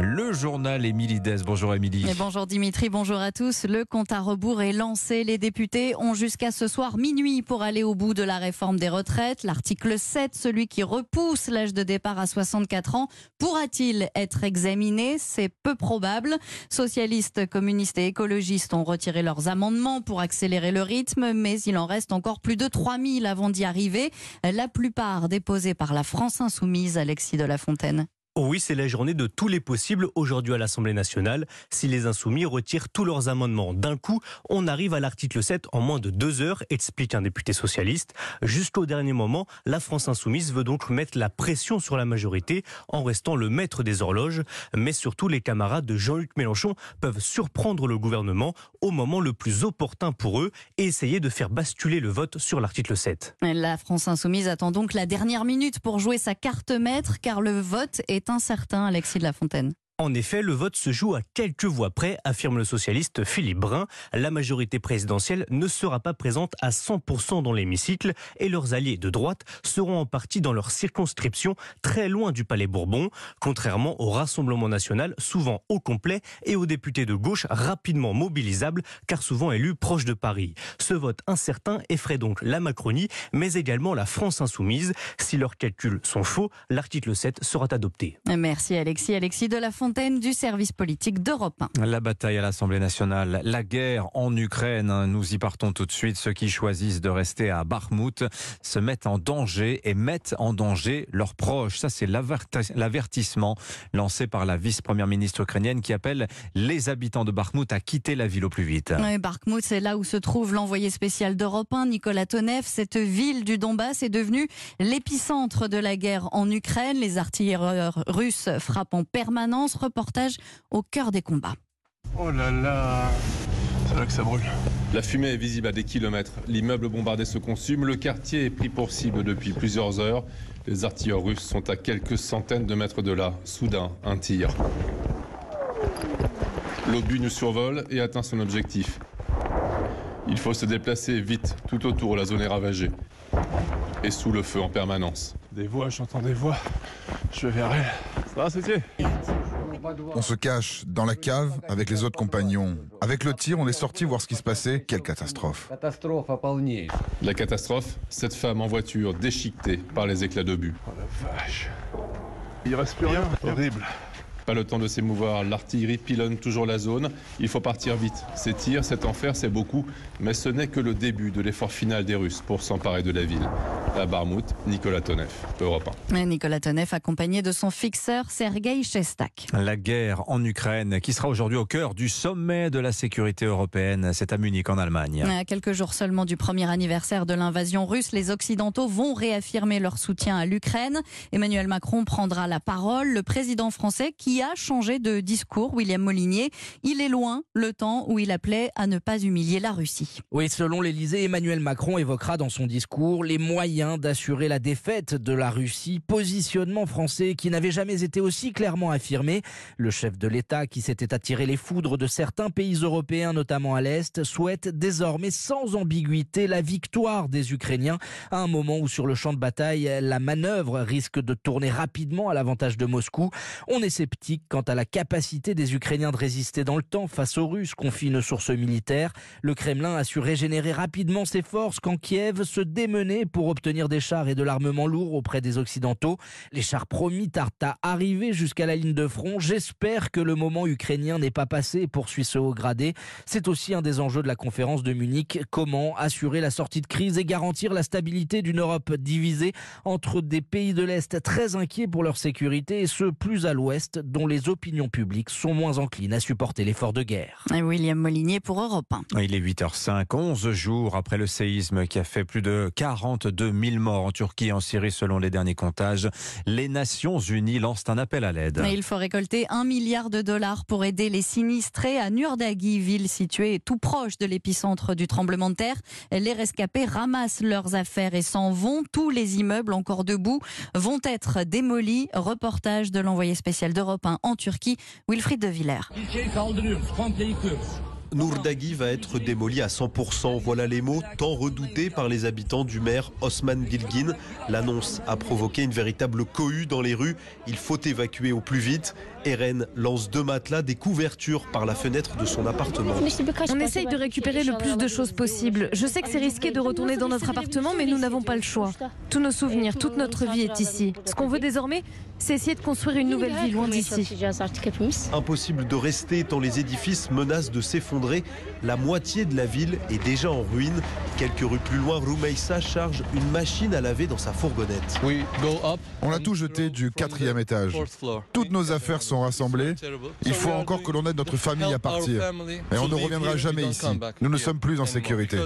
Le journal Émilie Dez. Bonjour Émilie. Bonjour Dimitri, bonjour à tous. Le compte à rebours est lancé. Les députés ont jusqu'à ce soir minuit pour aller au bout de la réforme des retraites. L'article 7, celui qui repousse l'âge de départ à 64 ans, pourra-t-il être examiné? C'est peu probable. Socialistes, communistes et écologistes ont retiré leurs amendements pour accélérer le rythme, mais il en reste encore plus de 3000 avant d'y arriver. La plupart déposés par la France insoumise, Alexis de la Fontaine. Oui, c'est la journée de tous les possibles aujourd'hui à l'Assemblée nationale. Si les insoumis retirent tous leurs amendements d'un coup, on arrive à l'article 7 en moins de deux heures, explique un député socialiste. Jusqu'au dernier moment, la France insoumise veut donc mettre la pression sur la majorité en restant le maître des horloges. Mais surtout, les camarades de Jean-Luc Mélenchon peuvent surprendre le gouvernement au moment le plus opportun pour eux et essayer de faire basculer le vote sur l'article 7. La France insoumise attend donc la dernière minute pour jouer sa carte maître car le vote est incertain, Alexis de la Fontaine. En effet, le vote se joue à quelques voix près, affirme le socialiste Philippe Brun. La majorité présidentielle ne sera pas présente à 100% dans l'hémicycle et leurs alliés de droite seront en partie dans leur circonscription, très loin du Palais Bourbon, contrairement au Rassemblement national, souvent au complet, et aux députés de gauche rapidement mobilisables, car souvent élus proches de Paris. Ce vote incertain effraie donc la Macronie, mais également la France insoumise. Si leurs calculs sont faux, l'article 7 sera adopté. Merci Alexis. Alexis de la Du service politique d'Europe 1. La bataille à l'Assemblée nationale, la guerre en Ukraine, nous y partons tout de suite. Ceux qui choisissent de rester à Bakhmut se mettent en danger et mettent en danger leurs proches. Ça, c'est l'avertissement lancé par la vice-première ministre ukrainienne qui appelle les habitants de Bakhmut à quitter la ville au plus vite. Oui, Bakhmut, c'est là où se trouve l'envoyé spécial d'Europe 1, Nicolas Tonev. Cette ville du Donbass est devenue l'épicentre de la guerre en Ukraine. Les artilleurs russes frappent en permanence. Reportage au cœur des combats. Oh là là C'est là que ça brûle. La fumée est visible à des kilomètres. L'immeuble bombardé se consume. Le quartier est pris pour cible depuis plusieurs heures. Les artilleurs russes sont à quelques centaines de mètres de là. Soudain, un tir. L'obus nous survole et atteint son objectif. Il faut se déplacer vite tout autour. La zone est ravagée. Et sous le feu en permanence. Des voix, j'entends des voix. Je vais vers elle. Ça va, On se cache dans la cave avec les autres compagnons. Avec le tir, on est sorti voir ce qui se passait. Quelle catastrophe. La catastrophe, cette femme en voiture déchiquetée par les éclats d'obus. Oh la vache. Il reste plus rien. Horrible. Pas le temps de s'émouvoir, l'artillerie pilonne toujours la zone. Il faut partir vite. Ces tirs, cet enfer, c'est beaucoup, mais ce n'est que le début de l'effort final des Russes pour s'emparer de la ville. À Barmout, Nicolas Tonev, Europe 1. Nicolas Tonev, accompagné de son fixeur Sergei Chestak. La guerre en Ukraine, qui sera aujourd'hui au cœur du sommet de la sécurité européenne, c'est à Munich en Allemagne. À quelques jours seulement du premier anniversaire de l'invasion russe, les Occidentaux vont réaffirmer leur soutien à l'Ukraine. Emmanuel Macron prendra la parole. Le président français qui a changé de discours, William Molinier. Il est loin le temps où il appelait à ne pas humilier la Russie. Oui, selon l'Elysée, Emmanuel Macron évoquera dans son discours les moyens d'assurer la défaite de la Russie, positionnement français qui n'avait jamais été aussi clairement affirmé. Le chef de l'État, qui s'était attiré les foudres de certains pays européens, notamment à l'Est, souhaite désormais sans ambiguïté la victoire des Ukrainiens à un moment où sur le champ de bataille, la manœuvre risque de tourner rapidement à l'avantage de Moscou. On est sceptique quant à la capacité des Ukrainiens de résister dans le temps face aux Russes, confie une source militaire. Le Kremlin a su régénérer rapidement ses forces quand Kiev se démenait pour obtenir des chars et de l'armement lourd auprès des Occidentaux. Les chars promis tardent à arriver jusqu'à la ligne de front. J'espère que le moment ukrainien n'est pas passé, poursuit ce haut gradé. C'est aussi un des enjeux de la conférence de Munich. Comment assurer la sortie de crise et garantir la stabilité d'une Europe divisée entre des pays de l'Est très inquiets pour leur sécurité et ceux plus à l'Ouest dont les opinions publiques sont moins enclines à supporter l'effort de guerre? William Molinier pour Europe 1. Il est 8h05, 11 jours après le séisme qui a fait plus de 42 000 morts en Turquie et en Syrie selon les derniers comptages. Les Nations Unies lancent un appel à l'aide. Il faut récolter un milliard de dollars pour aider les sinistrés à Nurdagi, ville située tout proche de l'épicentre du tremblement de terre. Les rescapés ramassent leurs affaires et s'en vont. Tous les immeubles encore debout vont être démolis. Reportage de l'envoyé spécial d'Europe en Turquie, Wilfried de Villers. Nourdaghi va être démoli à 100%. Voilà les mots tant redoutés par les habitants du maire Osman Bilgin. L'annonce a provoqué une véritable cohue dans les rues. Il faut évacuer au plus vite. Eren lance deux matelas, des couvertures par la fenêtre de son appartement. On essaye de récupérer le plus de choses possible. Je sais que c'est risqué de retourner dans notre appartement, mais nous n'avons pas le choix. Tous nos souvenirs, toute notre vie est ici. Ce qu'on veut désormais, c'est essayer de construire une nouvelle vie loin d'ici. Impossible de rester tant les édifices menacent de s'effondrer. La moitié de la ville est déjà en ruine. Quelques rues plus loin, Roumeissa charge une machine à laver dans sa fourgonnette. On a tout jeté du quatrième étage. Toutes nos affaires sont rassemblées. Il faut encore que l'on aide notre famille à partir. Et on ne reviendra jamais ici. Nous ne sommes plus en sécurité.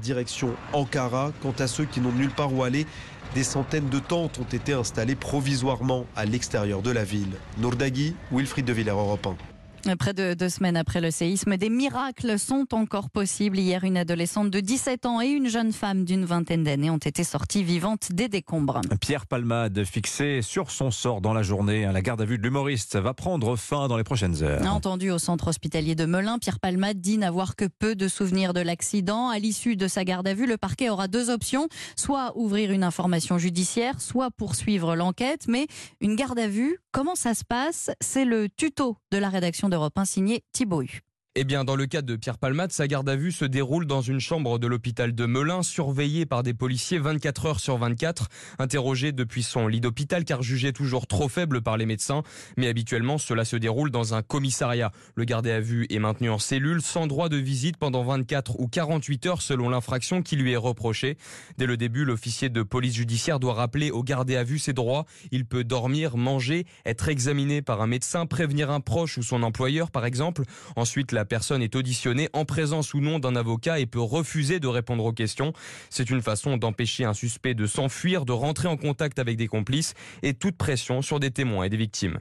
Direction Ankara. Quant à ceux qui n'ont nulle part où aller, des centaines de tentes ont été installées provisoirement à l'extérieur de la ville. Nourdagui, Wilfried de Villers, Europe 1. Près de deux semaines après le séisme, des miracles sont encore possibles. Hier, une adolescente de 17 ans et une jeune femme d'une vingtaine d'années ont été sorties vivantes des décombres. Pierre Palmade, fixé sur son sort dans la journée. La garde à vue de l'humoriste va prendre fin dans les prochaines heures. Entendu au centre hospitalier de Melun, Pierre Palmade dit n'avoir que peu de souvenirs de l'accident. À l'issue de sa garde à vue, le parquet aura deux options. Soit ouvrir une information judiciaire, soit poursuivre l'enquête. Mais une garde à vue, comment ça se passe? C'est le tuto de la rédaction de d'Europe 1 signé Thibaut eh bien, dans le cas de Pierre Palmade, sa garde à vue se déroule dans une chambre de l'hôpital de Melun, surveillée par des policiers 24 heures sur 24, interrogé depuis son lit d'hôpital car jugé toujours trop faible par les médecins. Mais habituellement, cela se déroule dans un commissariat. Le gardé à vue est maintenu en cellule, sans droit de visite pendant 24 ou 48 heures selon l'infraction qui lui est reprochée. Dès le début, l'officier de police judiciaire doit rappeler au gardé à vue ses droits. Il peut dormir, manger, être examiné par un médecin, prévenir un proche ou son employeur, par exemple. Personne est auditionnée en présence ou non d'un avocat et peut refuser de répondre aux questions. C'est une façon d'empêcher un suspect de s'enfuir, de rentrer en contact avec des complices et toute pression sur des témoins et des victimes.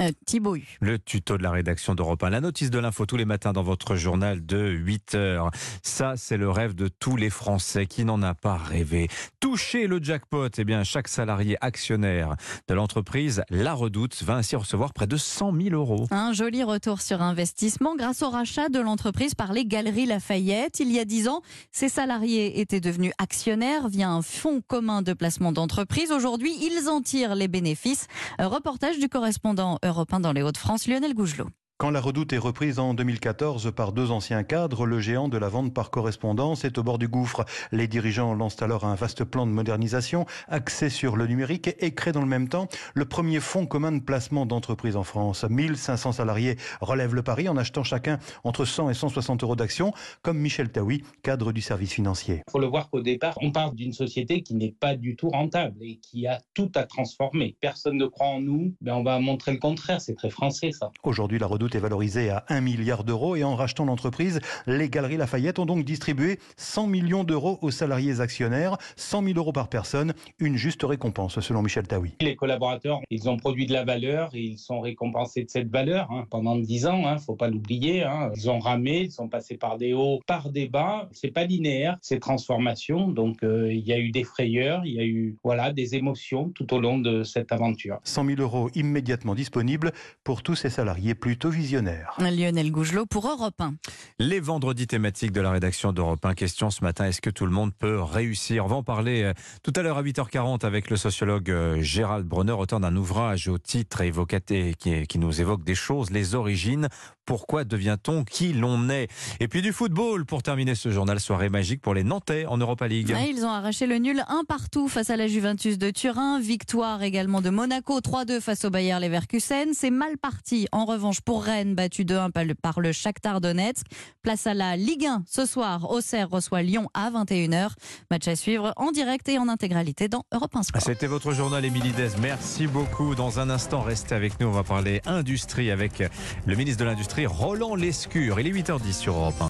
Euh, Thibaut. Le tuto de la rédaction d'Europe 1. La notice de l'info tous les matins dans votre journal de 8 heures. Ça, c'est le rêve de tous les Français. Qui n'en a pas rêvé Toucher le jackpot. Eh bien, chaque salarié actionnaire de l'entreprise La Redoute va ainsi recevoir près de 100 000 euros. Un joli retour sur investissement grâce au rachat de l'entreprise par les Galeries Lafayette. Il y a 10 ans, ces salariés étaient devenus actionnaires via un fonds commun de placement d'entreprise. Aujourd'hui, ils en tirent les bénéfices. Reportage du correspondant Europe dans les Hauts-de-France, Lionel Gougelot. Quand la redoute est reprise en 2014 par deux anciens cadres, le géant de la vente par correspondance est au bord du gouffre. Les dirigeants lancent alors un vaste plan de modernisation axé sur le numérique et créent dans le même temps le premier fonds commun de placement d'entreprises en France. 1500 salariés relèvent le pari en achetant chacun entre 100 et 160 euros d'actions, comme Michel Taoui, cadre du service financier. Il faut le voir qu'au départ, on parle d'une société qui n'est pas du tout rentable et qui a tout à transformer. Personne ne croit en nous, mais on va montrer le contraire. C'est très français ça. Aujourd'hui, la redoute est valorisé à 1 milliard d'euros et en rachetant l'entreprise, les Galeries Lafayette ont donc distribué 100 millions d'euros aux salariés actionnaires, 100 000 euros par personne, une juste récompense selon Michel Taoui. Les collaborateurs, ils ont produit de la valeur et ils sont récompensés de cette valeur hein, pendant 10 ans, hein, faut pas l'oublier. Hein. Ils ont ramé, ils sont passés par des hauts, par des bas. C'est pas linéaire, c'est transformation. Donc euh, il y a eu des frayeurs, il y a eu voilà des émotions tout au long de cette aventure. 100 000 euros immédiatement disponibles pour tous ces salariés plutôt visionnaires. Lionel Gougelot pour Europe 1. Les vendredis thématiques de la rédaction d'Europe 1. Question ce matin, est-ce que tout le monde peut réussir? On va en parler euh, tout à l'heure à 8h40 avec le sociologue euh, Gérald Bronner, auteur d'un ouvrage au titre évocaté qui, qui nous évoque des choses, les origines. Pourquoi devient-on qui l'on est? Et puis du football pour terminer ce journal soirée magique pour les Nantais en Europa League. ils ont arraché le nul un partout face à la Juventus de Turin. Victoire également de Monaco 3-2 face au Bayer Leverkusen. C'est mal parti en revanche pour Battu 2-1 par le Shakhtar Donetsk. Place à la Ligue 1 ce soir. Auxerre reçoit Lyon à 21h. Match à suivre en direct et en intégralité dans Europe 1 Sport. C'était votre journal Émilie Dez. Merci beaucoup. Dans un instant, restez avec nous. On va parler industrie avec le ministre de l'Industrie Roland Lescure. Il est 8h10 sur Europe 1.